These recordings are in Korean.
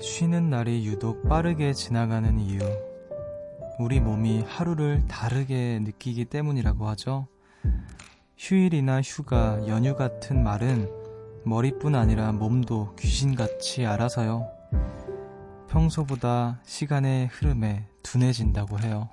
쉬는 날이 유독 빠르게 지나가는 이유. 우리 몸이 하루를 다르게 느끼기 때문이라고 하죠. 휴일이나 휴가, 연휴 같은 말은 머리뿐 아니라 몸도 귀신같이 알아서요. 평소보다 시간의 흐름에 둔해진다고 해요.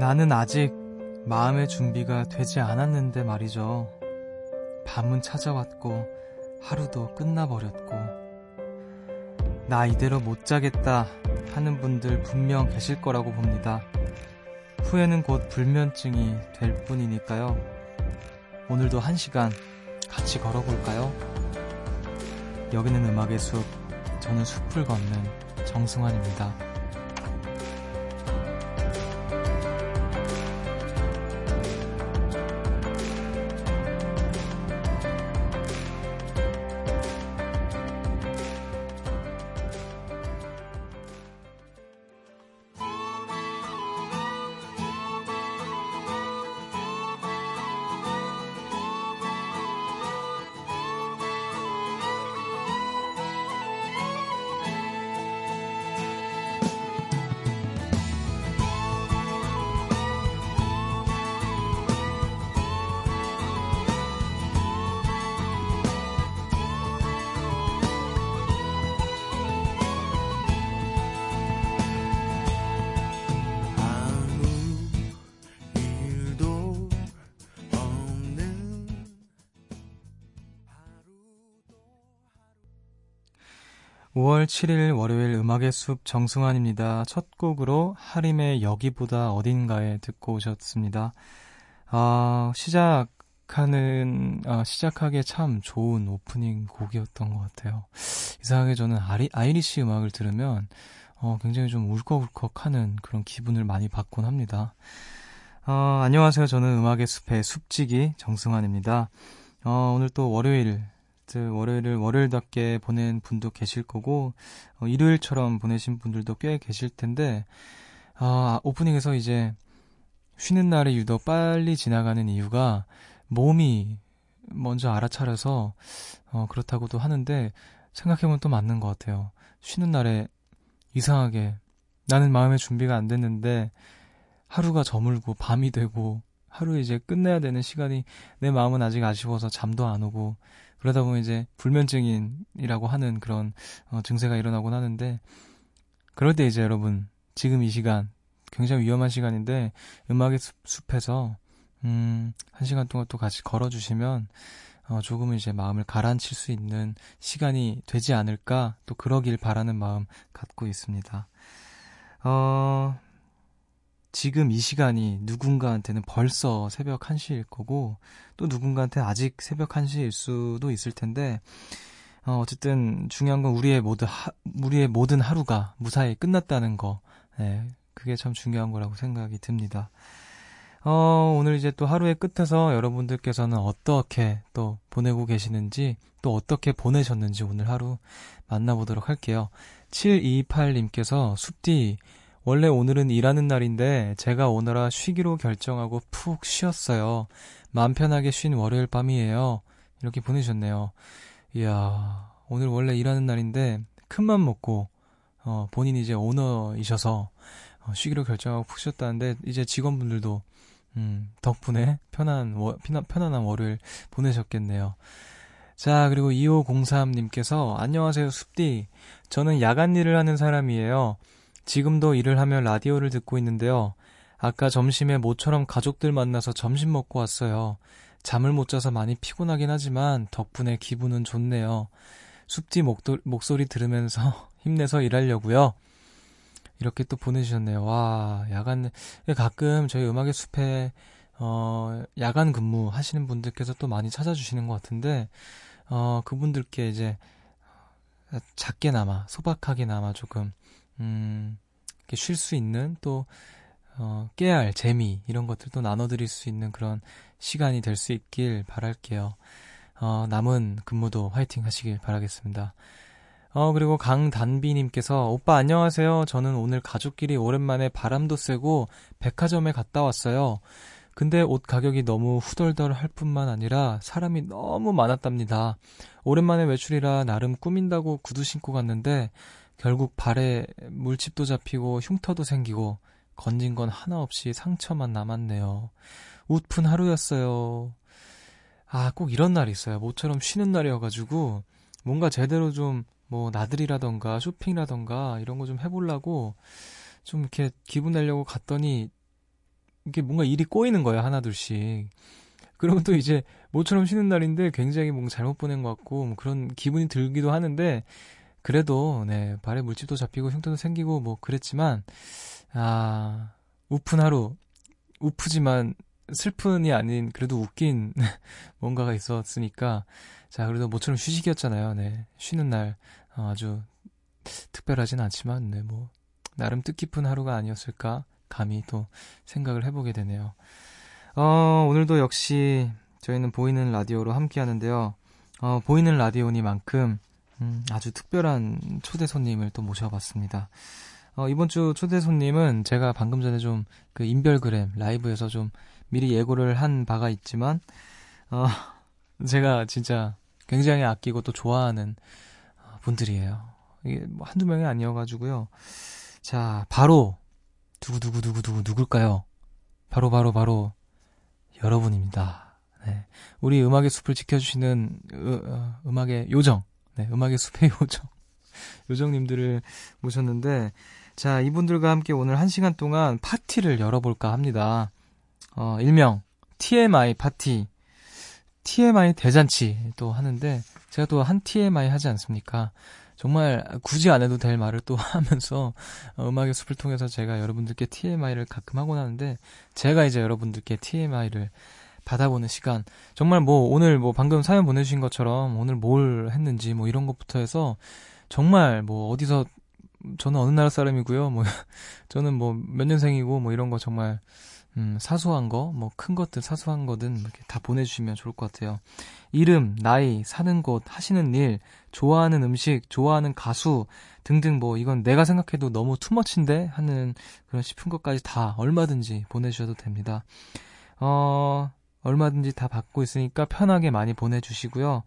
나는 아직 마음의 준비가 되지 않았는데 말이죠. 밤은 찾아왔고 하루도 끝나버렸고 나 이대로 못 자겠다 하는 분들 분명 계실 거라고 봅니다. 후회는 곧 불면증이 될 뿐이니까요. 오늘도 한 시간 같이 걸어볼까요? 여기는 음악의 숲, 저는 숲을 걷는 정승환입니다. 5월 7일 월요일 음악의 숲 정승환입니다. 첫 곡으로 하림의 여기보다 어딘가에 듣고 오셨습니다. 아, 시작하는, 아, 시작하기에 참 좋은 오프닝 곡이었던 것 같아요. 이상하게 저는 아리, Irish 음악을 들으면, 어, 굉장히 좀 울컥울컥 하는 그런 기분을 많이 받곤 합니다. 어, 안녕하세요. 저는 음악의 숲의 숲지기 정승환입니다. 어, 오늘 또 월요일 월요일을 월요일답게 보낸 분도 계실 거고 어, 일요일처럼 보내신 분들도 꽤 계실 텐데 아, 오프닝에서 이제 쉬는 날이 유독 빨리 지나가는 이유가 몸이 먼저 알아차려서 어, 그렇다고도 하는데 생각해보면 또 맞는 것 같아요. 쉬는 날에 이상하게 나는 마음의 준비가 안 됐는데 하루가 저물고 밤이 되고 하루 이제 끝내야 되는 시간이 내 마음은 아직 아쉬워서 잠도 안 오고 그러다 보면 이제 불면증인이라고 하는 그런 어, 증세가 일어나곤 하는데 그럴 때 이제 여러분 지금 이 시간 굉장히 위험한 시간인데 음악의 숲, 에서 음, 한 시간 동안 또 같이 걸어주시면 어, 조금은 이제 마음을 가라앉힐 수 있는 시간이 되지 않을까 또 그러길 바라는 마음 갖고 있습니다. 어, 지금 이 시간이 누군가한테는 벌써 새벽 1시일 거고 또 누군가한테 아직 새벽 1시일 수도 있을 텐데 어, 어쨌든 중요한 건 우리의 모든 하, 우리의 모든 하루가 무사히 끝났다는 거. 네, 그게 참 중요한 거라고 생각이 듭니다. 어, 오늘 이제 또 하루의 끝에서 여러분들께서는 어떻게 또 보내고 계시는지 또 어떻게 보내셨는지 오늘 하루 만나보도록 할게요. 728님께서 숲디 원래 오늘은 일하는 날인데 제가 오느라 쉬기로 결정하고 푹 쉬었어요. 마음 편하게 쉰 월요일 밤이에요. 이렇게 보내셨네요. 이야, 오늘 원래 일하는 날인데 큰맘 먹고 어, 본인이 이제 오너이셔서 어, 쉬기로 결정하고 푹 쉬었다는데 이제 직원분들도 음, 덕분에 편한 워, 편안한 월요일 보내셨겠네요. 자, 그리고 2503님께서 안녕하세요, 숲디. 저는 야간 일을 하는 사람이에요. 지금도 일을 하며 라디오를 듣고 있는데요. 아까 점심에 모처럼 가족들 만나서 점심 먹고 왔어요. 잠을 못 자서 많이 피곤하긴 하지만 덕분에 기분은 좋네요. 숲지 목도, 목소리 들으면서 힘내서 일하려고요. 이렇게 또 보내주셨네요. 와, 야간, 가끔 저희 음악의 숲에, 어, 야간 근무 하시는 분들께서 또 많이 찾아주시는 것 같은데, 어, 그분들께 이제, 작게나마, 소박하게나마 조금, 음, 쉴수 있는 또, 어, 깨알, 재미, 이런 것들도 나눠드릴 수 있는 그런 시간이 될 수 있길 바랄게요. 어, 남은 근무도 화이팅 하시길 바라겠습니다. 어, 그리고 강단비님께서, 오빠 안녕하세요. 저는 오늘 가족끼리 오랜만에 바람도 쐬고 백화점에 갔다 왔어요. 근데 옷 가격이 너무 후덜덜 할 뿐만 아니라 사람이 너무 많았답니다. 오랜만에 외출이라 나름 꾸민다고 구두 신고 갔는데 결국 발에 물집도 잡히고 흉터도 생기고 건진 건 하나 없이 상처만 남았네요. 웃픈 하루였어요. 아, 꼭 이런 날이 있어요. 모처럼 쉬는 날이어가지고 뭔가 제대로 좀 뭐 나들이라던가 쇼핑이라던가 이런 거 좀 해보려고 좀 이렇게 기분 내려고 갔더니 이게 뭔가 일이 꼬이는 거예요, 하나둘씩. 그러면 또 이제 모처럼 쉬는 날인데 굉장히 뭔가 잘못 보낸 것 같고 뭐 그런 기분이 들기도 하는데 그래도 네 발에 물집도 잡히고 흉터도 생기고 뭐 그랬지만 아 우픈 하루 우프지만 슬픈이 아닌 그래도 웃긴 뭔가가 있었으니까 자 그래도 모처럼 휴식이었잖아요. 네 쉬는 날 어, 아주 특별하진 않지만 네 뭐 나름 뜻깊은 하루가 아니었을까 감히 또 생각을 해보게 되네요. 어, 오늘도 역시 저희는 보이는 라디오로 함께 하는데요. 어, 보이는 라디오니만큼 음, 아주 특별한 초대 손님을 또 모셔봤습니다. 어, 이번 주 초대 손님은 제가 방금 전에 좀 그 인별그램 라이브에서 좀 미리 예고를 한 바가 있지만, 어, 제가 진짜 굉장히 아끼고 또 좋아하는 어, 분들이에요. 이게 뭐 한두 명이 아니어가지고요. 자, 바로 두구두구두구두구 누굴까요? 바로 바로 바로 여러분입니다. 네. 우리 음악의 숲을 지켜주시는 으, 어, 음악의 요정, 네, 음악의 숲의 요정, 요정님들을 모셨는데 자 이분들과 함께 오늘 한 시간 동안 파티를 열어볼까 합니다. 어, 일명 TMI 파티, TMI 대잔치 또 하는데 제가 또 한 TMI 하지 않습니까? 정말 굳이 안 해도 될 말을 또 하면서 어, 음악의 숲을 통해서 제가 여러분들께 TMI를 가끔 하곤 하는데 제가 이제 여러분들께 TMI를 받아보는 시간 정말 뭐 오늘 뭐 방금 사연 보내주신 것처럼 오늘 뭘 했는지 뭐 이런 것부터 해서 정말 뭐 어디서 저는 어느 나라 사람이고요 뭐 저는 뭐 몇 년생이고 뭐 이런 거 정말 음, 사소한 거, 뭐 큰 것들, 사소한 거든 이렇게 다 보내주시면 좋을 것 같아요. 이름, 나이, 사는 곳, 하시는 일, 좋아하는 음식, 좋아하는 가수 등등 뭐 이건 내가 생각해도 너무 투머치인데 하는 그런 싶은 것까지 다 얼마든지 보내주셔도 됩니다. 어, 얼마든지 다 받고 있으니까 편하게 많이 보내주시고요.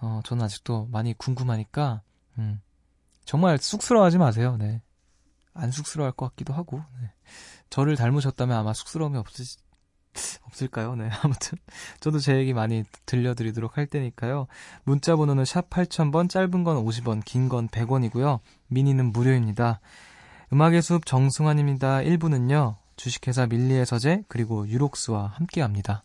어, 저는 아직도 많이 궁금하니까, 음, 정말 쑥스러워하지 마세요. 네. 안 쑥스러워할 것 같기도 하고. 네. 저를 닮으셨다면 아마 쑥스러움이 없으, 없을까요? 네. 아무튼, 저도 제 얘기 많이 들려드리도록 할 테니까요. 문자 번호는 샵 8000번, 짧은 건 50원, 긴 건 100원이고요. 미니는 무료입니다. 음악의 숲 정승환입니다. 1부는요, 주식회사 밀리의 서재, 그리고 유록스와 함께 합니다.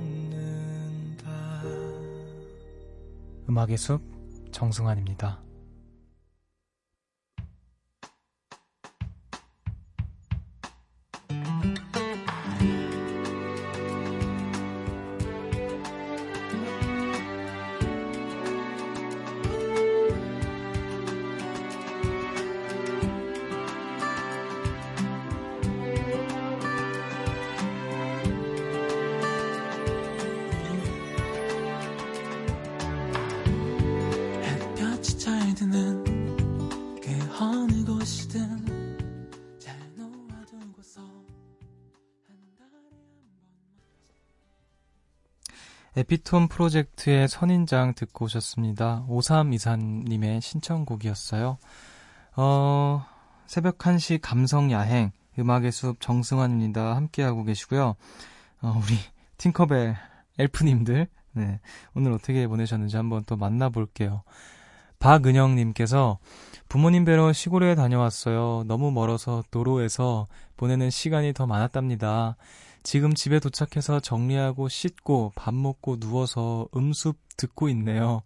음악의 숲 정승환입니다. 에피톤 프로젝트의 선인장 듣고 오셨습니다. 5324님의 신청곡이었어요. 어, 새벽 1시 감성 야행, 음악의 숲 정승환입니다. 함께하고 계시고요. 어, 우리 팅커벨 엘프님들, 네, 오늘 어떻게 보내셨는지 한번 또 만나볼게요. 박은영님께서 부모님 뵈러 시골에 다녀왔어요. 너무 멀어서 도로에서 보내는 시간이 더 많았답니다. 지금 집에 도착해서 정리하고 씻고 밥 먹고 누워서 음습 듣고 있네요.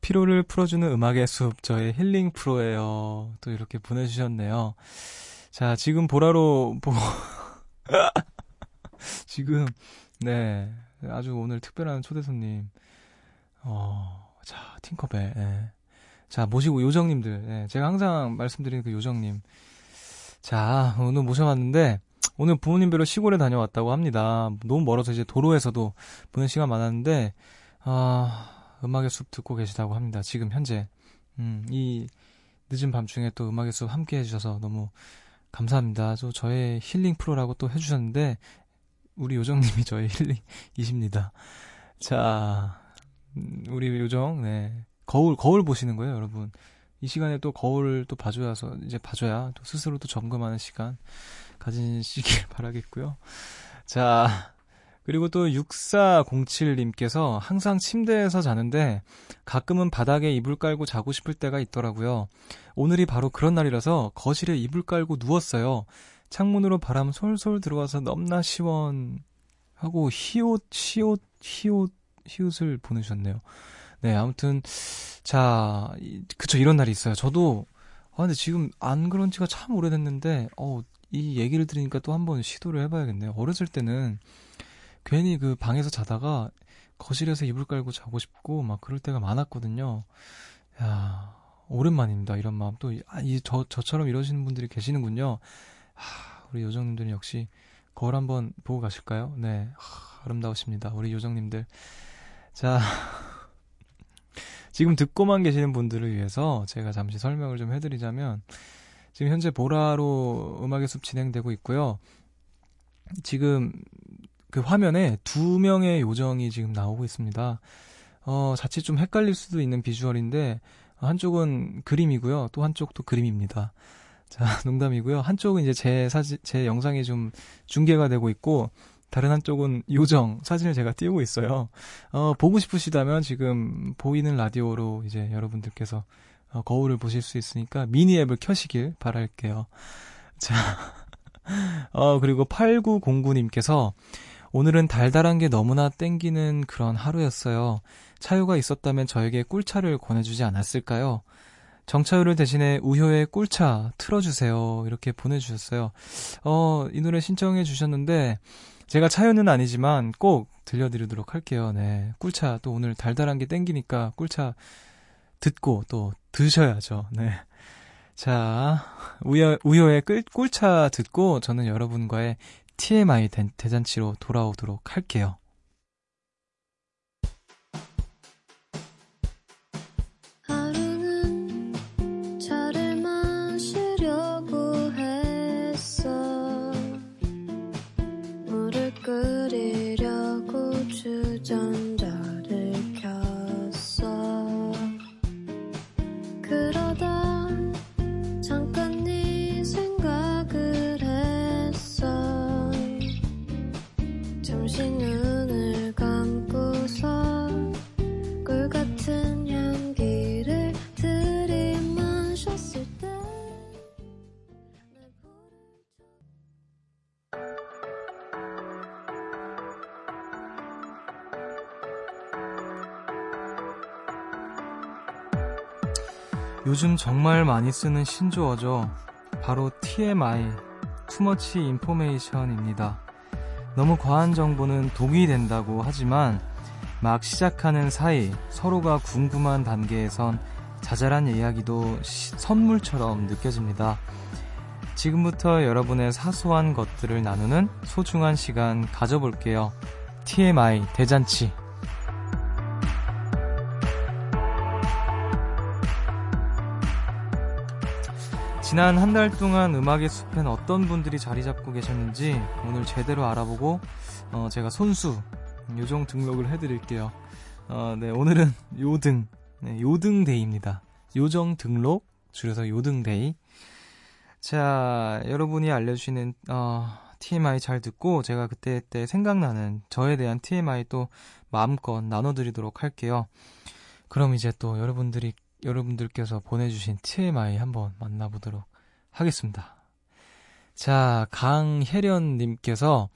피로를 풀어주는 음악의 숲, 저의 힐링 프로예요. 또 이렇게 보내주셨네요. 자, 지금 보라로, 보, 지금, 네. 아주 오늘 특별한 초대 손님. 어, 자, 팅커벨, 예. 자, 모시고 요정님들, 예. 제가 항상 말씀드리는 그 요정님. 자, 오늘 모셔봤는데, 오늘 부모님 뵈러 시골에 다녀왔다고 합니다. 너무 멀어서 이제 도로에서도 보는 시간 많았는데, 아, 음악의 숲 듣고 계시다고 합니다. 지금 현재. 음, 이 늦은 밤중에 또 음악의 숲 함께 해주셔서 너무 감사합니다. 또 저의 힐링 프로라고 또 해주셨는데, 우리 요정님이 저의 힐링이십니다. 자, 음, 우리 요정, 네. 거울, 거울 보시는 거예요, 여러분. 이 시간에 또 거울을 또 봐줘야서, 이제 봐줘야 또 스스로 또 점검하는 시간 가지시길 바라겠고요. 자, 그리고 또 6407님께서 항상 침대에서 자는데 가끔은 바닥에 이불 깔고 자고 싶을 때가 있더라고요. 오늘이 바로 그런 날이라서 거실에 이불 깔고 누웠어요. 창문으로 바람 솔솔 들어와서 넘나 시원 하고 히옷 히옷 히옷 히읗을 보내주셨네요. 네, 아무튼 자, 그쵸 이런 날이 있어요. 저도 아 근데 지금 안 그런 지가 참 오래됐는데 어, 이 얘기를 들으니까 또 한번 시도를 해봐야겠네요. 어렸을 때는 괜히 그 방에서 자다가 거실에서 이불 깔고 자고 싶고 막 그럴 때가 많았거든요. 야, 오랜만입니다. 이런 마음 또 아, 이, 저 저처럼 이러시는 분들이 계시는군요. 하, 우리 요정님들은 역시 거울 한번 보고 가실까요? 네, 하, 아름다우십니다. 우리 요정님들. 자, 지금 듣고만 계시는 분들을 위해서 제가 잠시 설명을 좀 해드리자면 지금 현재 보라로 음악의 숲 진행되고 있고요. 지금 그 화면에 두 명의 요정이 지금 나오고 있습니다. 어, 자칫 좀 헷갈릴 수도 있는 비주얼인데 한쪽은 그림이고요. 또 한쪽도 그림입니다. 자, 농담이고요. 한쪽은 이제 제 사진, 제 영상이 좀 중계가 되고 있고, 다른 한쪽은 요정 사진을 제가 띄우고 있어요. 어, 보고 싶으시다면 지금 보이는 라디오로 이제 여러분들께서 어, 거울을 보실 수 있으니까 미니 앱을 켜시길 바랄게요. 자, 어, 그리고 8909님께서 오늘은 달달한 게 너무나 땡기는 그런 하루였어요. 차유가 있었다면 저에게 꿀차를 권해주지 않았을까요? 정차유를 대신에 우효의 꿀차 틀어주세요. 이렇게 보내주셨어요. 어, 이 노래 신청해 주셨는데, 제가 차유는 아니지만 꼭 들려드리도록 할게요. 네. 꿀차, 또 오늘 달달한 게 땡기니까 꿀차 듣고 또 드셔야죠. 네. 자, 우효, 우효의 꿀, 꿀차 듣고 저는 여러분과의 TMI 대, 대잔치로 돌아오도록 할게요. 요즘 정말 많이 쓰는 신조어죠. 바로 TMI, 투머치 인포메이션입니다. 너무 과한 정보는 독이 된다고 하지만 막 시작하는 사이 서로가 궁금한 단계에선 자잘한 이야기도 시, 선물처럼 느껴집니다. 지금부터 여러분의 사소한 것들을 나누는 소중한 시간 가져볼게요. TMI 대잔치. 지난 한 달 동안 음악의 숲엔 어떤 분들이 자리 잡고 계셨는지 오늘 제대로 알아보고 어, 제가 손수 요정 등록을 해드릴게요. 어, 네 오늘은 요등 네, 요등데이입니다. 요정 등록 줄여서 요등데이. 자 여러분이 알려주시는 어, TMI 잘 듣고 제가 그때 때 생각나는 저에 대한 TMI 또 마음껏 나눠드리도록 할게요. 그럼 이제 또 여러분들이 여러분들께서 보내주신 TMI 한번 만나보도록 하겠습니다. 자, 강혜련님께서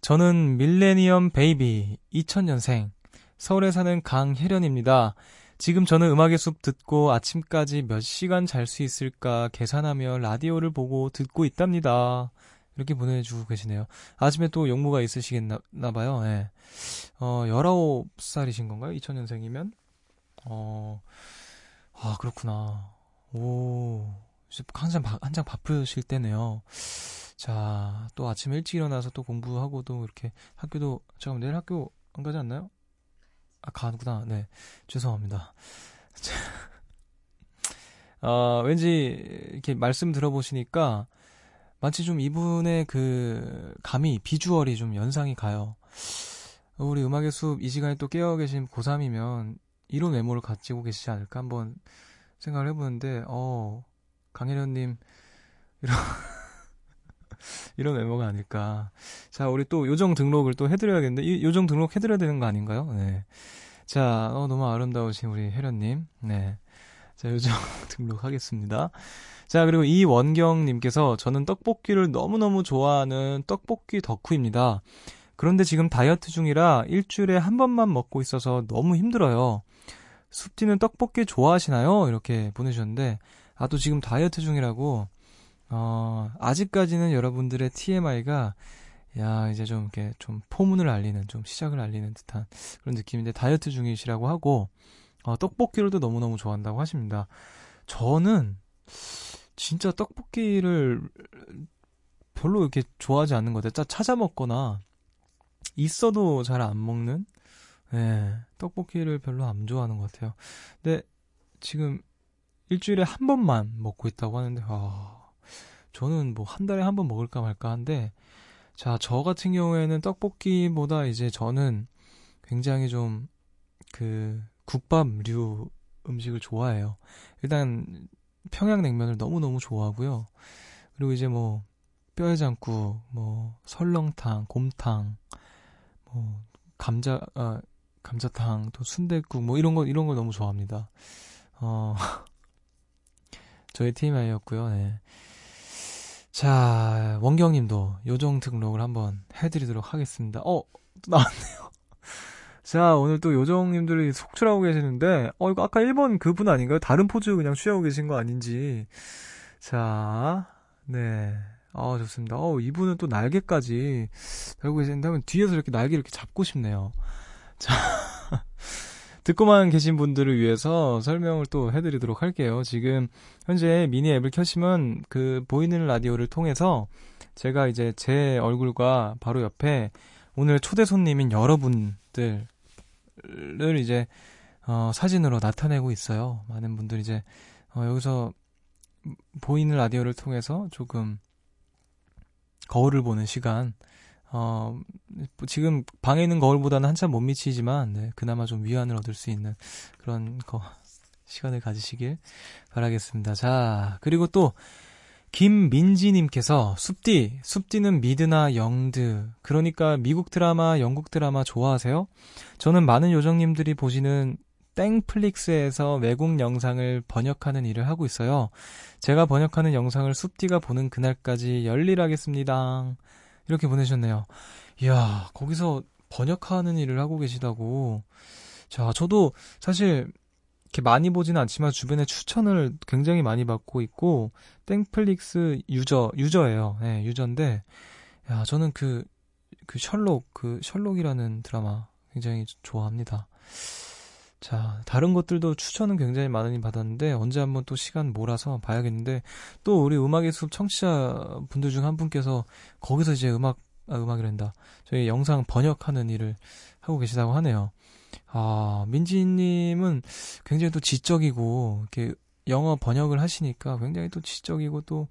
저는 밀레니엄 베이비 2000년생 서울에 사는 강혜련입니다. 지금 저는 음악의 숲 듣고 아침까지 몇 시간 잘 수 있을까 계산하며 라디오를 보고 듣고 있답니다. 이렇게 보내주고 계시네요. 아침에 또 용무가 있으시겠나 봐요. 예. 어, 19살이신 건가요? 2000년생이면? 어, 아, 그렇구나. 오, 항상, 한장 바쁘실 때네요. 자, 또 아침 일찍 일어나서 또 공부하고 또 이렇게 학교도, 잠깐만, 내일 학교 안 가지 않나요? 아, 가는구나. 네. 죄송합니다. 어, 왠지 이렇게 말씀 들어보시니까 마치 좀 이분의 그 감이, 비주얼이 좀 연상이 가요. 우리 음악의 숲 이 시간에 또 깨어 계신 고3이면 이런 외모를 가지고 계시지 않을까 한번 생각을 해보는데, 어, 강혜련님, 이런, 이런 외모가 아닐까. 자, 우리 또 요정 등록을 또 해드려야겠는데, 이 요정 등록 해드려야 되는 거 아닌가요? 네. 자, 어, 너무 아름다우신 우리 혜련님. 네. 자, 요정 등록하겠습니다. 자, 그리고 이원경님께서 저는 떡볶이를 너무너무 좋아하는 떡볶이 덕후입니다. 그런데 지금 다이어트 중이라 일주일에 한 번만 먹고 있어서 너무 힘들어요. 숲디는 떡볶이 좋아하시나요? 이렇게 보내주셨는데, 아, 또 지금 다이어트 중이라고, 어, 아직까지는 여러분들의 TMI가 야, 이제 좀 이렇게 좀 포문을 알리는, 좀 시작을 알리는 듯한 그런 느낌인데 다이어트 중이시라고 하고, 어, 떡볶이를도 너무너무 좋아한다고 하십니다. 저는 진짜 떡볶이를 별로 이렇게 좋아하지 않는 것 같아요. 찾아 먹거나 있어도 잘 안 먹는, 예, 떡볶이를 별로 안 좋아하는 것 같아요. 근데 지금 일주일에 한 번만 먹고 있다고 하는데, 아, 저는 뭐 한 달에 한 번 먹을까 말까 한데, 자, 저 같은 경우에는 떡볶이보다 이제 저는 굉장히 좀 그 국밥류 음식을 좋아해요. 일단 평양냉면을 너무너무 좋아하고요. 그리고 이제 뭐 뼈해장국, 뭐 설렁탕, 곰탕, 뭐 감자 아 감자탕, 또 순대국 뭐 이런 거 이런 걸 너무 좋아합니다. 어 저의 TMI였고요. 네. 자, 원경 님도 요정 등록을 한번 해 드리도록 하겠습니다. 어, 또 나왔네요. 자, 오늘 또 요정 님들이 속출하고 계시는데, 어, 이거 아까 1번 그분 아닌가요? 다른 포즈 그냥 취하고 계신 거 아닌지. 자, 네. 아, 좋습니다. 어, 이분은 또 날개까지 달고 계시는데, 하면 뒤에서 이렇게 날개 이렇게 잡고 싶네요. 자. 듣고만 계신 분들을 위해서 설명을 또 해드리도록 할게요. 지금 현재 미니 앱을 켜시면 그 보이는 라디오를 통해서 제가 이제 제 얼굴과 바로 옆에 오늘 초대 손님인 여러분들을 이제 어, 사진으로 나타내고 있어요. 많은 분들이 이제 어, 여기서 보이는 라디오를 통해서 조금 거울을 보는 시간 어, 지금 방에 있는 거울보다는 한참 못 미치지만, 네, 그나마 좀 위안을 얻을 수 있는 그런 거, 시간을 가지시길 바라겠습니다. 자, 그리고 또, 김민지님께서, 숲디, 숲디는 미드나 영드, 그러니까 미국 드라마, 영국 드라마 좋아하세요? 저는 많은 요정님들이 보시는 땡플릭스에서 외국 영상을 번역하는 일을 하고 있어요. 제가 번역하는 영상을 숲디가 보는 그날까지 열일하겠습니다. 이렇게 보내셨네요. 이야, 거기서 번역하는 일을 하고 계시다고. 자, 저도 사실 이렇게 많이 보지는 않지만 주변에 추천을 굉장히 많이 받고 있고 땡플릭스 유저 유저예요. 네, 유저인데 야, 저는 그그 셜록 그 셜록이라는 드라마 굉장히 좋아합니다. 자, 다른 것들도 추천은 굉장히 많이 받았는데 언제 한번 또 시간 몰아서 봐야겠는데 또 우리 음악의 숲 청취자 분들 중 한 분께서 거기서 이제 음악 아, 음악이란다. 저희 영상 번역하는 일을 하고 계시다고 하네요. 아, 민지님은 굉장히 또 지적이고 이렇게 영어 번역을 하시니까 굉장히 또 지적이고 또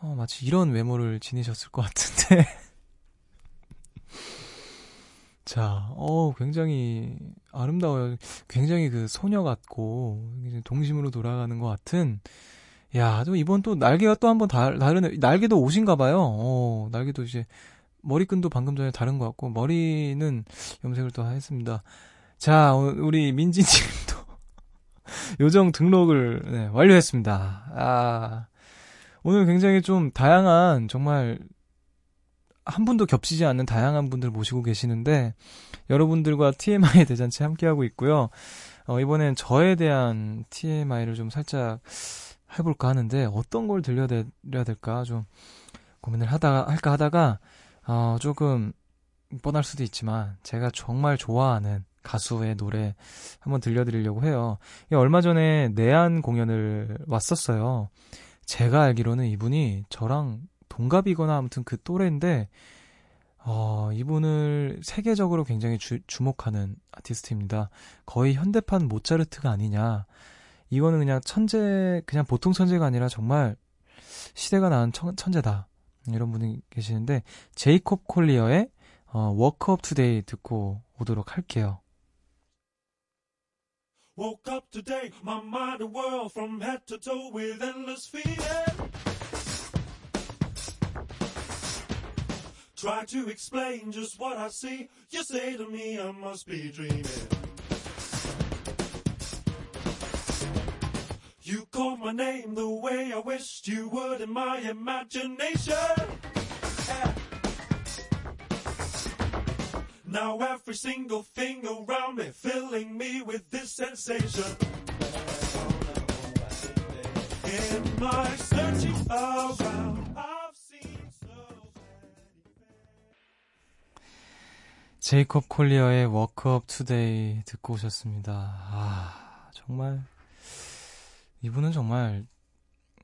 어, 마치 이런 외모를 지니셨을 것 같은데. 자, 어, 굉장히 아름다워요. 굉장히 그 소녀 같고, 동심으로 돌아가는 것 같은, 야, 또 이번 또 날개가 또 한번 다르네. 날개도 옷인가 봐요. 어, 날개도 이제, 머리끈도 방금 전에 다른 것 같고, 머리는 염색을 또 했습니다. 자, 우리 민지님도 요정 등록을 네, 완료했습니다. 아, 오늘 굉장히 좀 다양한, 정말 한 분도 겹치지 않는 다양한 분들 모시고 계시는데 여러분들과 TMI 대잔치 함께하고 있고요. 어, 이번엔 저에 대한 TMI를 좀 살짝 해볼까 하는데 어떤 걸 들려드려야 될까 좀 고민을 하다가 할까 하다가 어, 조금 뻔할 수도 있지만 제가 정말 좋아하는 가수의 노래 한번 들려드리려고 해요. 얼마 전에 내한 공연을 왔었어요. 제가 알기로는 이분이 저랑 동갑이거나 아무튼 그 또래인데 어, 이분을 세계적으로 굉장히 주, 주목하는 아티스트입니다. 거의 현대판 모차르트가 아니냐. 이거는 그냥 천재, 그냥 보통 천재가 아니라 정말 시대가 낳은 천, 천재다. 이런 분이 계시는데, 제이콥 콜리어의 어, Woke Up Today 듣고 오도록 할게요. Woke up today, my mind a whirl from head to toe with endless feeling. Try to explain just what I see. You say to me I must be dreaming. You call my name the way I wished you would in my imagination. Now every single thing around me filling me with this sensation. In my searching around. 제이콥 콜리어의 워크업 투데이 듣고 오셨습니다. 아, 정말 이분은 정말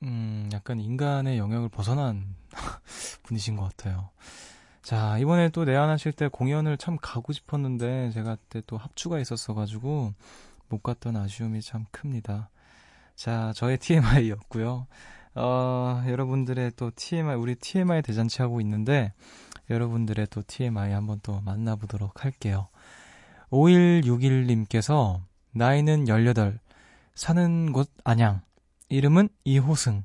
음, 약간 인간의 영역을 벗어난 분이신 것 같아요. 자, 이번에 또 내한하실 때 공연을 참 가고 싶었는데 제가 그때 또 합주가 있었어 가지고 못 갔던 아쉬움이 참 큽니다. 자, 저의 TMI였고요. 어, 여러분들의 또 TMI, 우리 TMI 대잔치 하고 있는데 여러분들의 또 TMI 한번 또 만나보도록 할게요. 5161님께서 나이는 18, 사는 곳 안양, 이름은 이호승.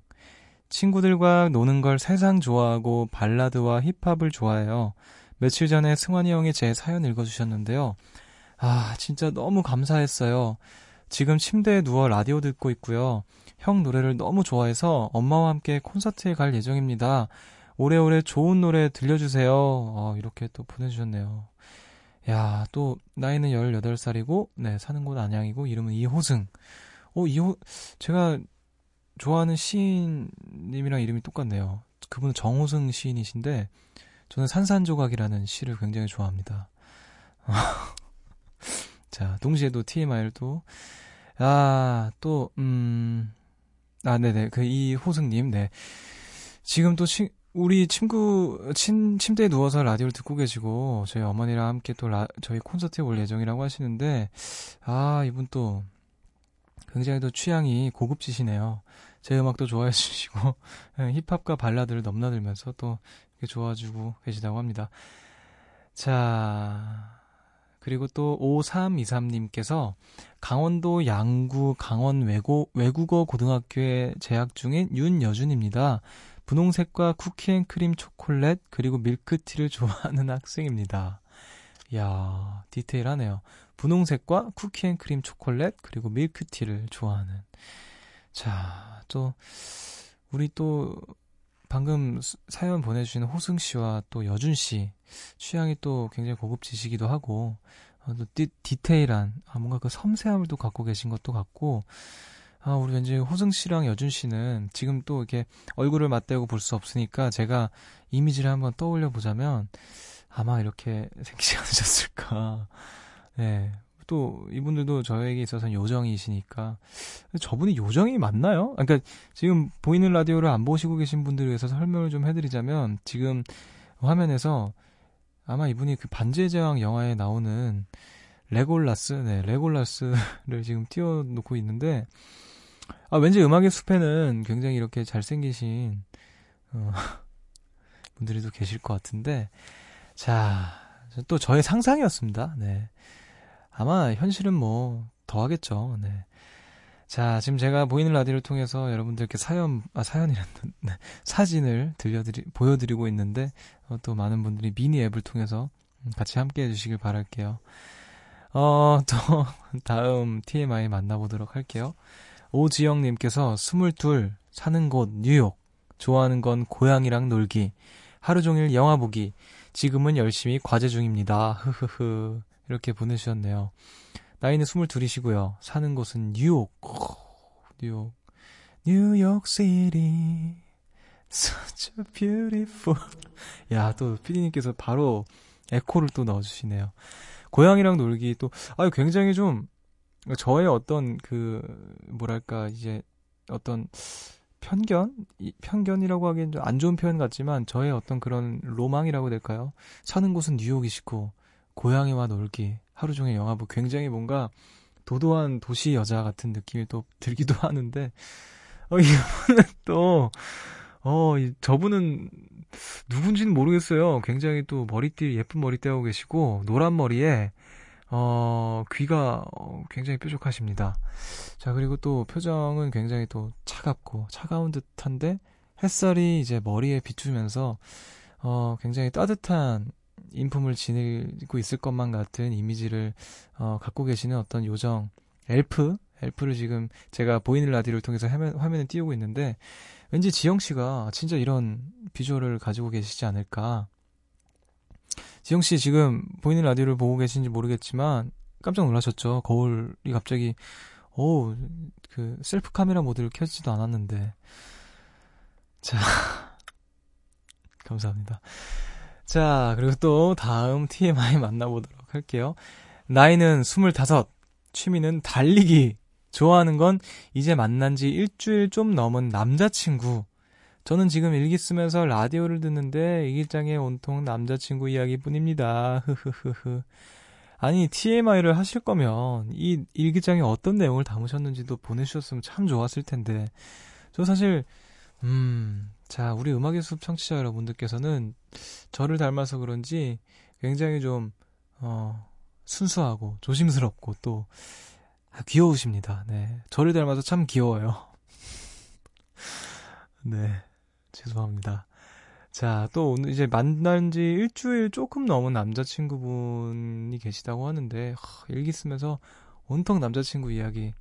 친구들과 노는 걸 세상 좋아하고 발라드와 힙합을 좋아해요. 며칠 전에 승환이 형이 제 사연 읽어주셨는데요. 아, 진짜 너무 감사했어요. 지금 침대에 누워 라디오 듣고 있고요. 형 노래를 너무 좋아해서 엄마와 함께 콘서트에 갈 예정입니다. 오래오래 좋은 노래 들려주세요. 어, 이렇게 또 보내주셨네요. 야, 또, 나이는 18살이고, 네, 사는 곳 안양이고, 이름은 이호승. 어, 이호, 제가 좋아하는 시인님이랑 이름이 똑같네요. 그분은 정호승 시인이신데, 저는 산산조각이라는 시를 굉장히 좋아합니다. 자, 동시에도 TMI를 또, 아, 또, 음, 아, 네네. 그, 이호승님, 네. 지금 또 시, 우리 친구 침, 침대에 누워서 라디오를 듣고 계시고 저희 어머니랑 함께 또 라, 저희 콘서트에 올 예정이라고 하시는데 아 이분 또 굉장히 또 취향이 고급지시네요. 제 음악도 좋아해 주시고 예, 힙합과 발라드를 넘나들면서 또 이렇게 좋아주고 계시다고 합니다. 자 그리고 또 5323님께서 강원도 양구 강원 외고, 외국어 고등학교에 재학 중인 윤여준입니다. 분홍색과 쿠키앤크림 초콜릿 그리고 밀크티를 좋아하는 학생입니다. 이야 디테일하네요. 분홍색과 쿠키앤크림 초콜릿 그리고 밀크티를 좋아하는. 자, 또 우리 또 방금 사연 보내주신 호승 씨와 또 여준 씨 취향이 또 굉장히 고급지시기도 하고 어, 또 디, 디테일한 아, 뭔가 그 섬세함을 또 갖고 계신 것도 같고 아, 우리 왠지 호승 씨랑 여준 씨는 지금 또 이렇게 얼굴을 맞대고 볼 수 없으니까 제가 이미지를 한번 떠올려 보자면 아마 이렇게 생기지 않으셨을까. 네. 또 이분들도 저에게 있어서는 요정이시니까 저분이 요정이 맞나요? 그러니까 지금 보이는 라디오를 안 보시고 계신 분들을 위해서 설명을 좀 해드리자면 지금 화면에서 아마 이분이 그 반지의 제왕 영화에 나오는 레골라스, 네, 레골라스를 지금 띄워놓고 있는데 아, 왠지 음악의 숲에는 굉장히 이렇게 잘생기신 어, 분들이 또 계실 것 같은데 자, 또 저의 상상이었습니다. 네. 아마 현실은 뭐 더 하겠죠. 네. 자, 지금 제가 보이는 라디오를 통해서 여러분들께 사연, 아, 사연이란, 네, 사진을 들려드리, 보여드리고 있는데, 어, 또 많은 분들이 미니 앱을 통해서 같이 함께 해주시길 바랄게요. 어, 또, 다음 TMI 만나보도록 할게요. 오지영님께서 스물둘 사는 곳 뉴욕 좋아하는 건 고양이랑 놀기 하루 종일 영화 보기. 지금은 열심히 과제 중입니다. 흐흐흐. 이렇게 보내주셨네요. 나이는 22이시고요. 사는 곳은 뉴욕. 뉴욕. 뉴욕 시리. Such a beautiful. 야, 또 피디님께서 바로 에코를 또 넣어주시네요. 고양이랑 놀기 또, 아유, 굉장히 좀, 저의 어떤 그, 뭐랄까, 이제 어떤 편견? 편견이라고 하기엔 좀 안 좋은 표현 같지만 저의 어떤 그런 로망이라고 될까요? 사는 곳은 뉴욕이시고, 고양이와 놀기, 하루 종일 영화 보 굉장히 뭔가 도도한 도시 여자 같은 느낌이 또 들기도 하는데, 어, 이분은 또, 어, 저분은 누군지는 모르겠어요. 굉장히 또 머리띠, 예쁜 머리띠 하고 계시고, 노란 머리에, 어, 귀가 어, 굉장히 뾰족하십니다. 자, 그리고 또 표정은 굉장히 또 차갑고, 차가운 듯한데, 햇살이 이제 머리에 비추면서, 어, 굉장히 따뜻한 인품을 지니고 있을 것만 같은 이미지를, 어, 갖고 계시는 어떤 요정, 엘프? 엘프를 지금 제가 보이는 라디오를 통해서 화면, 화면에 띄우고 있는데, 왠지 지영 씨가 진짜 이런 비주얼을 가지고 계시지 않을까. 지영 씨 지금 보이는 라디오를 보고 계신지 모르겠지만 깜짝 놀라셨죠. 거울이 갑자기 오, 그 셀프 카메라 모드를 켜지도 않았는데. 자. 감사합니다. 자, 그리고 또 다음 TMI 만나보도록 할게요. 나이는 25, 취미는 달리기. 좋아하는 건 이제 만난 지 일주일 좀 넘은 남자친구. 저는 지금 일기 쓰면서 라디오를 듣는데 일기장에 온통 남자친구 이야기뿐입니다. 흐흐흐흐. 아니 TMI를 하실 거면 이 일기장에 어떤 내용을 담으셨는지도 보내주셨으면 참 좋았을 텐데 저 사실 음, 자 우리 음악의 숲 청취자 여러분들께서는 저를 닮아서 그런지 굉장히 좀 어, 순수하고 조심스럽고 또 아, 귀여우십니다. 네. 저를 닮아서 참 귀여워요. 네. 죄송합니다. 자, 또 오늘 이제 만난 지 일주일 조금 넘은 남자친구분이 계시다고 하는데, 하, 일기 쓰면서 온통 남자친구 이야기.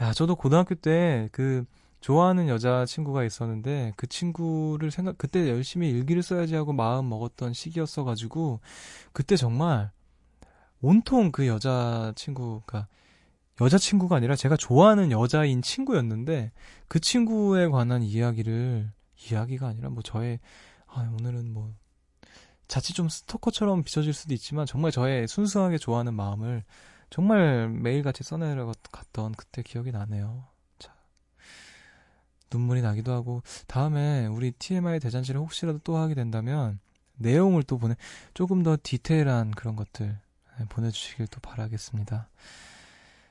야, 저도 고등학교 때 그 좋아하는 여자친구가 있었는데, 그 친구를 생각, 그때 열심히 일기를 써야지 하고 마음 먹었던 시기였어가지고, 그때 정말 온통 그 여자친구가, 여자친구가 아니라 제가 좋아하는 여자인 친구였는데 그 친구에 관한 이야기를 이야기가 아니라 뭐 저의 아, 오늘은 뭐 자칫 좀 스토커처럼 비춰질 수도 있지만 정말 저의 순수하게 좋아하는 마음을 정말 매일같이 써내려갔던 그때 기억이 나네요. 자, 눈물이 나기도 하고 다음에 우리 TMI 대잔치를 혹시라도 또 하게 된다면 내용을 또 보내 조금 더 디테일한 그런 것들 보내주시길 또 바라겠습니다.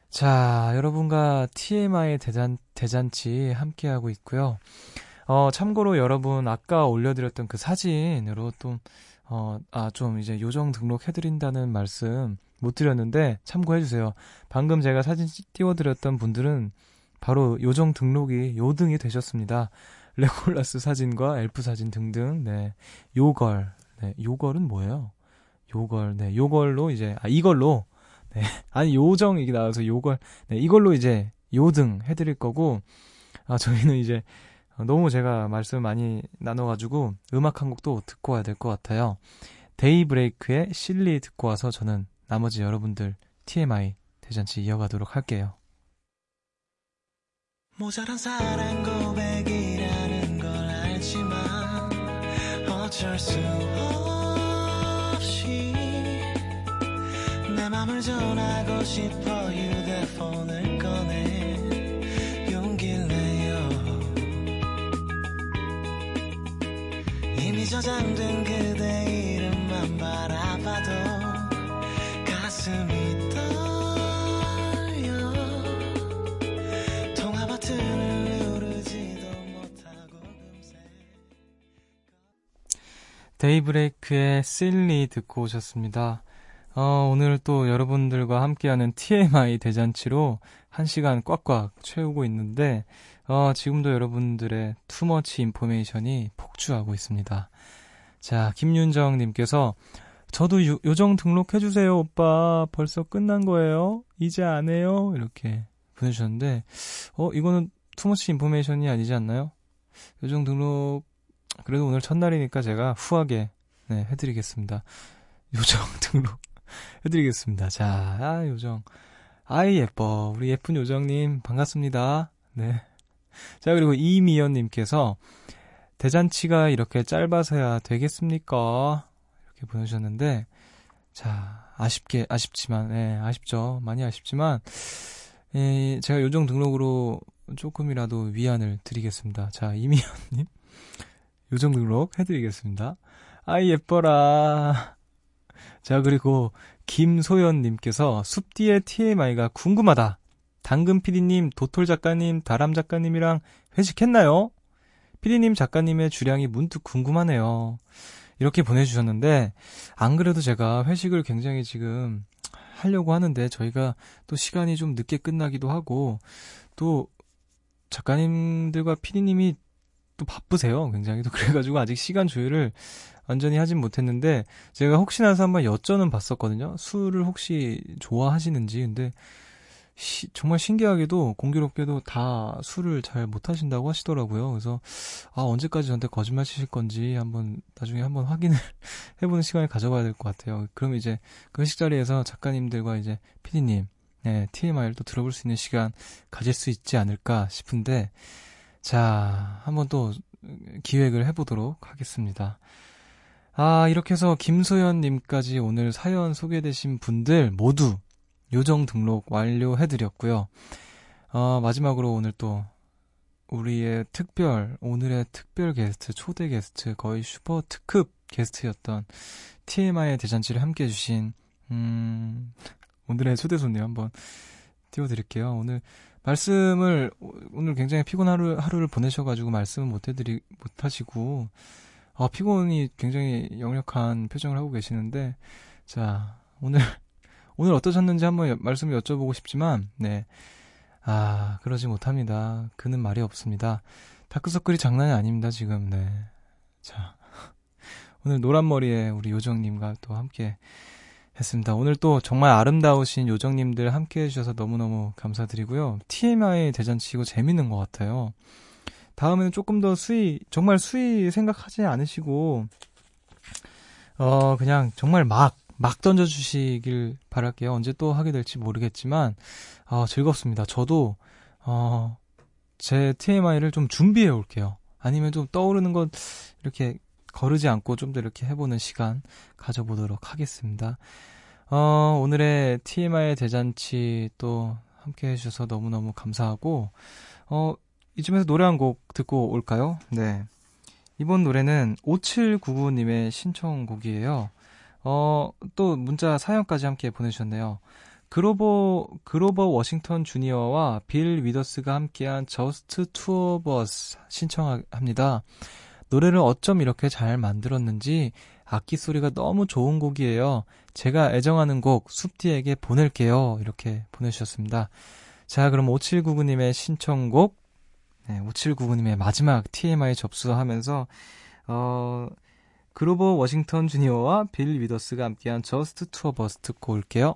자, 여러분과 TMI 대잔, 대잔치 함께하고 있고요. 어, 참고로 여러분, 아까 올려드렸던 그 사진으로 또, 어, 아, 좀 이제 요정 등록해드린다는 말씀 못 드렸는데 참고해주세요. 방금 제가 사진 띄워드렸던 분들은 바로 요정 등록이 요등이 되셨습니다. 레골라스 사진과 엘프 사진 등등, 네. 요걸, 네. 요걸은 뭐예요? 요걸, 네. 요걸로 이제, 아, 이걸로 네. 아니 요정 이게 나와서 요걸 네, 이걸로 이제 요등 해드릴 거고 아 저희는 이제 너무 제가 말씀 많이 나눠가지고 음악 한 곡도 듣고 와야 될 것 같아요. 데이브레이크의 실리 듣고 와서 저는 나머지 여러분들 TMI 대잔치 이어가도록 할게요. 모자란 사랑 고백이라는 걸 알지만 어쩔 수 없이 맘을 전하고 싶어 휴대폰을 저장된 그대 이름만 바라봐도 가슴이 떨려 통화 버튼을 누르지도 못하고 금세 데이브레이크의 실리 듣고 오셨습니다. 어, 오늘 또 여러분들과 함께하는 TMI 대잔치로 한 시간 꽉꽉 채우고 있는데, 어, 지금도 여러분들의 투머치 인포메이션이 폭주하고 있습니다. 자, 김윤정님께서, 저도 요, 요정 등록해주세요, 오빠. 벌써 끝난 거예요? 이제 안 해요? 이렇게 보내주셨는데, 어, 이거는 투머치 인포메이션이 아니지 않나요? 요정 등록, 그래도 오늘 첫날이니까 제가 후하게 네, 해드리겠습니다. 요정 등록 해드리겠습니다. 자, 아, 요정. 아이, 예뻐. 우리 예쁜 요정님, 반갑습니다. 네. 자, 그리고 이미연님께서, 대잔치가 이렇게 짧아서야 되겠습니까? 이렇게 보내주셨는데, 자, 아쉽게, 아쉽지만, 예, 아쉽죠. 많이 아쉽지만, 예, 제가 요정 등록으로 조금이라도 위안을 드리겠습니다. 자, 이미연님. 요정 등록 해드리겠습니다. 아이, 예뻐라. 자, 그리고 김소연님께서 숲뒤의 TMI가 궁금하다. 당근 PD님, 도톨 작가님, 다람 작가님이랑 회식했나요? PD님 작가님의 주량이 문득 궁금하네요. 이렇게 보내주셨는데, 안 그래도 제가 회식을 굉장히 지금 하려고 하는데, 저희가 또 시간이 좀 늦게 끝나기도 하고, 또 작가님들과 PD님이 또 바쁘세요. 굉장히 또 그래가지고 아직 시간 조율을 완전히 하진 못했는데 제가 혹시나 해서 한번 여쭤는 봤었거든요. 술을 혹시 좋아하시는지. 근데 시, 정말 신기하게도 공교롭게도 다 술을 잘 못하신다고 하시더라고요. 그래서 아 언제까지 저한테 거짓말 치실 건지 한번 나중에 한번 확인을 해보는 시간을 가져봐야 될 것 같아요. 그럼 이제 그 회식 자리에서 작가님들과 이제 피디님 네, TMI를 또 들어볼 수 있는 시간 가질 수 있지 않을까 싶은데 자 한번 또 기획을 해보도록 하겠습니다. 아, 이렇게 해서 김소연님까지 오늘 사연 소개되신 분들 모두 요정 등록 완료해드렸고요. 어, 마지막으로 오늘 또 우리의 특별, 오늘의 특별 게스트, 초대 게스트, 거의 슈퍼 특급 게스트였던 TMI의 대잔치를 함께 해주신, 음, 오늘의 초대 손님 한번 띄워드릴게요. 오늘 말씀을, 오늘 굉장히 피곤 하루, 하루를 보내셔가지고 말씀을 못 해드리, 못 하시고, 아, 피곤이 굉장히 역력한 표정을 하고 계시는데, 자, 오늘, 오늘 어떠셨는지 한번 말씀을 여쭤보고 싶지만, 네. 아, 그러지 못합니다. 그는 말이 없습니다. 다크서클이 장난이 아닙니다, 지금, 네. 자, 오늘 노란머리에 우리 요정님과 또 함께 했습니다. 오늘 또 정말 아름다우신 요정님들 함께 해주셔서 너무너무 감사드리고요. TMI 대잔치고 재밌는 것 같아요. 다음에는 조금 더 수위, 정말 수위 생각하지 않으시고, 어, 그냥 정말 막, 막 던져주시길 바랄게요. 언제 또 하게 될지 모르겠지만, 어, 즐겁습니다. 저도, 어, 제 TMI를 좀 준비해 올게요. 아니면 좀 떠오르는 것, 이렇게 거르지 않고 좀 더 이렇게 해보는 시간 가져보도록 하겠습니다. 어, 오늘의 TMI 대잔치 또 함께 해주셔서 너무너무 감사하고, 어, 이쯤에서 노래 한 곡 듣고 올까요? 네. 이번 노래는 5799님의 신청곡이에요. 어, 또 문자 사연까지 함께 보내주셨네요. 그로버, 그로버 워싱턴 주니어와 빌 위더스가 함께한 Just the Two of Us 신청합니다. 노래를 어쩜 이렇게 잘 만들었는지 악기 소리가 너무 좋은 곡이에요. 제가 애정하는 곡 숲디에게 보낼게요. 이렇게 보내주셨습니다. 자, 그럼 5799님의 신청곡 네, 5799님의 마지막 TMI 접수하면서 어 그로버 워싱턴 주니어와 빌 위더스가 함께한 Just the Two of Us 듣고 올게요.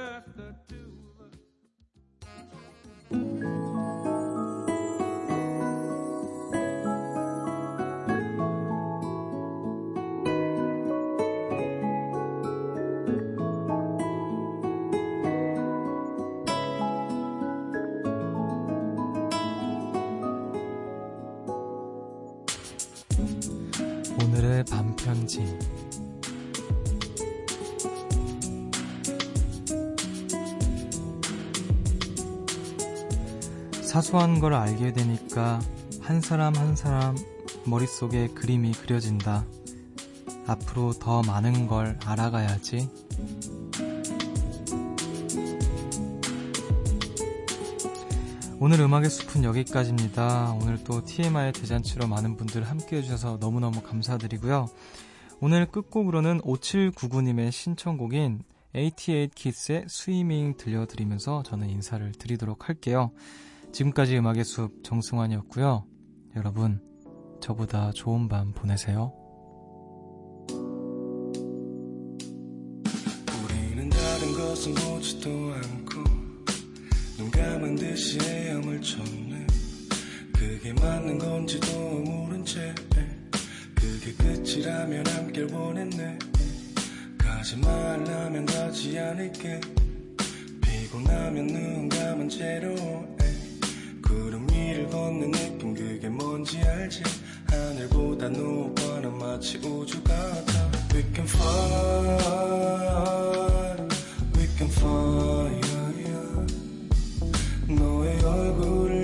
사소한 걸 알게 되니까 한 사람 한 사람 머릿속에 그림이 그려진다. 앞으로 더 많은 걸 알아가야지. 오늘 음악의 숲은 여기까지입니다. 오늘 또 TMI 대잔치로 많은 분들 함께 해주셔서 너무너무 감사드리고요. 오늘 끝곡으로는 5799님의 신청곡인 88kids의 스위밍 들려드리면서 저는 인사를 드리도록 할게요. 지금까지 음악의 숲 정승환이었고요. 여러분, 저보다 좋은 밤 보내세요. 우리는 다른 것은 보지도 않고 눈 감은 듯이 헤엄을 쳤네 그게 맞는 건지도 모른 채 그게 끝이라면 함께 원했네 가지 말라면 가지 않을게 피곤하면 눈 감은 채로 그럼 위를 걷는 느낌 그게 뭔지 알지 하늘보다 너와는 마치 우주 같아 We can fly We can fly yeah, yeah. 너의 얼굴을